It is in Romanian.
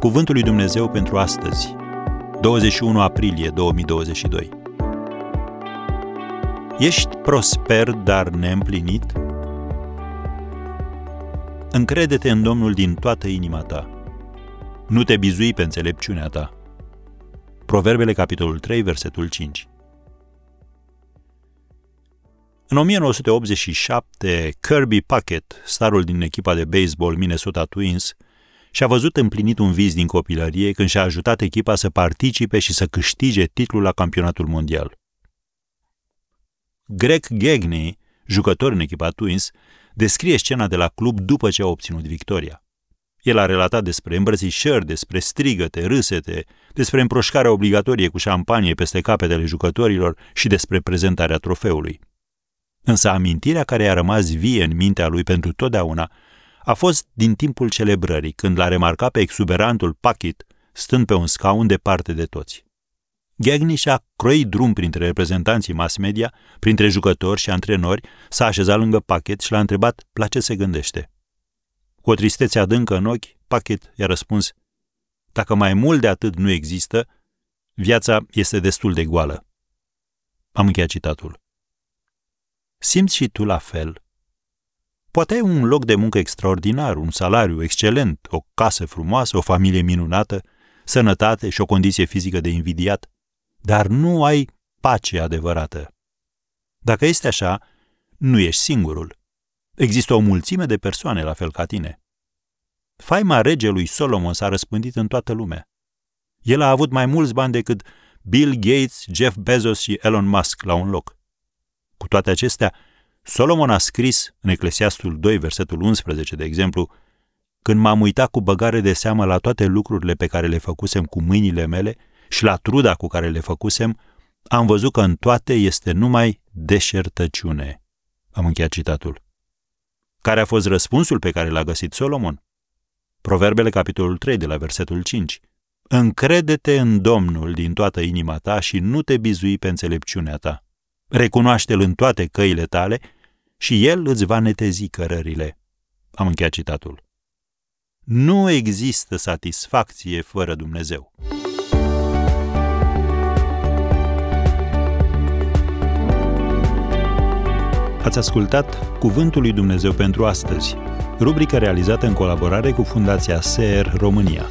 Cuvântul lui Dumnezeu pentru astăzi, 21 aprilie 2022. Ești prosper, dar neîmplinit? Încrede-te în Domnul din toată inima ta. Nu te bizui pe înțelepciunea ta. Proverbele, capitolul 3, versetul 5. În 1987, Kirby Puckett, starul din echipa de baseball Minnesota Twins, și-a văzut împlinit un vis din copilărie când și-a ajutat echipa să participe și să câștige titlul la campionatul mondial. Greg Gagney, jucător în echipa Twins, descrie scena de la club după ce a obținut victoria. El a relatat despre îmbrățișări, despre strigăte, râsete, despre împroșcarea obligatorie cu șampanie peste capetele jucătorilor și despre prezentarea trofeului. Însă amintirea care a rămas vie în mintea lui pentru totdeauna a fost din timpul celebrării, când l-a remarcat pe exuberantul Packet stând pe un scaun departe de toți. Gagny și-a croit drum printre reprezentanții mass media, printre jucători și antrenori, s-a așezat lângă Packet și l-a întrebat la ce se gândește. Cu o tristețe adâncă în ochi, Packet i-a răspuns, Dacă mai mult de atât nu există, viața este destul de goală. Am încheiat citatul. Simți și tu la fel? Poate ai un loc de muncă extraordinar, un salariu excelent, o casă frumoasă, o familie minunată, sănătate și o condiție fizică de invidiat, dar nu ai pace adevărată. Dacă este așa, nu ești singurul. Există o mulțime de persoane la fel ca tine. Faima regelui Solomon s-a răspândit în toată lumea. El a avut mai mulți bani decât Bill Gates, Jeff Bezos și Elon Musk la un loc. Cu toate acestea, Solomon a scris în Eclesiastul 2, versetul 11, de exemplu, când m-am uitat cu băgare de seamă la toate lucrurile pe care le făcusem cu mâinile mele și la truda cu care le făcusem, am văzut că în toate este numai deșertăciune. Am încheiat citatul. Care a fost răspunsul pe care l-a găsit Solomon? Proverbele, capitolul 3, de la versetul 5. Încrede-te în Domnul din toată inima ta și nu te bizui pe înțelepciunea ta. Recunoaște-L în toate căile tale și El îți va netezi cărările. Am încheiat citatul. Nu există satisfacție fără Dumnezeu. Ați ascultat Cuvântul lui Dumnezeu pentru astăzi, rubrica realizată în colaborare cu Fundația SER România.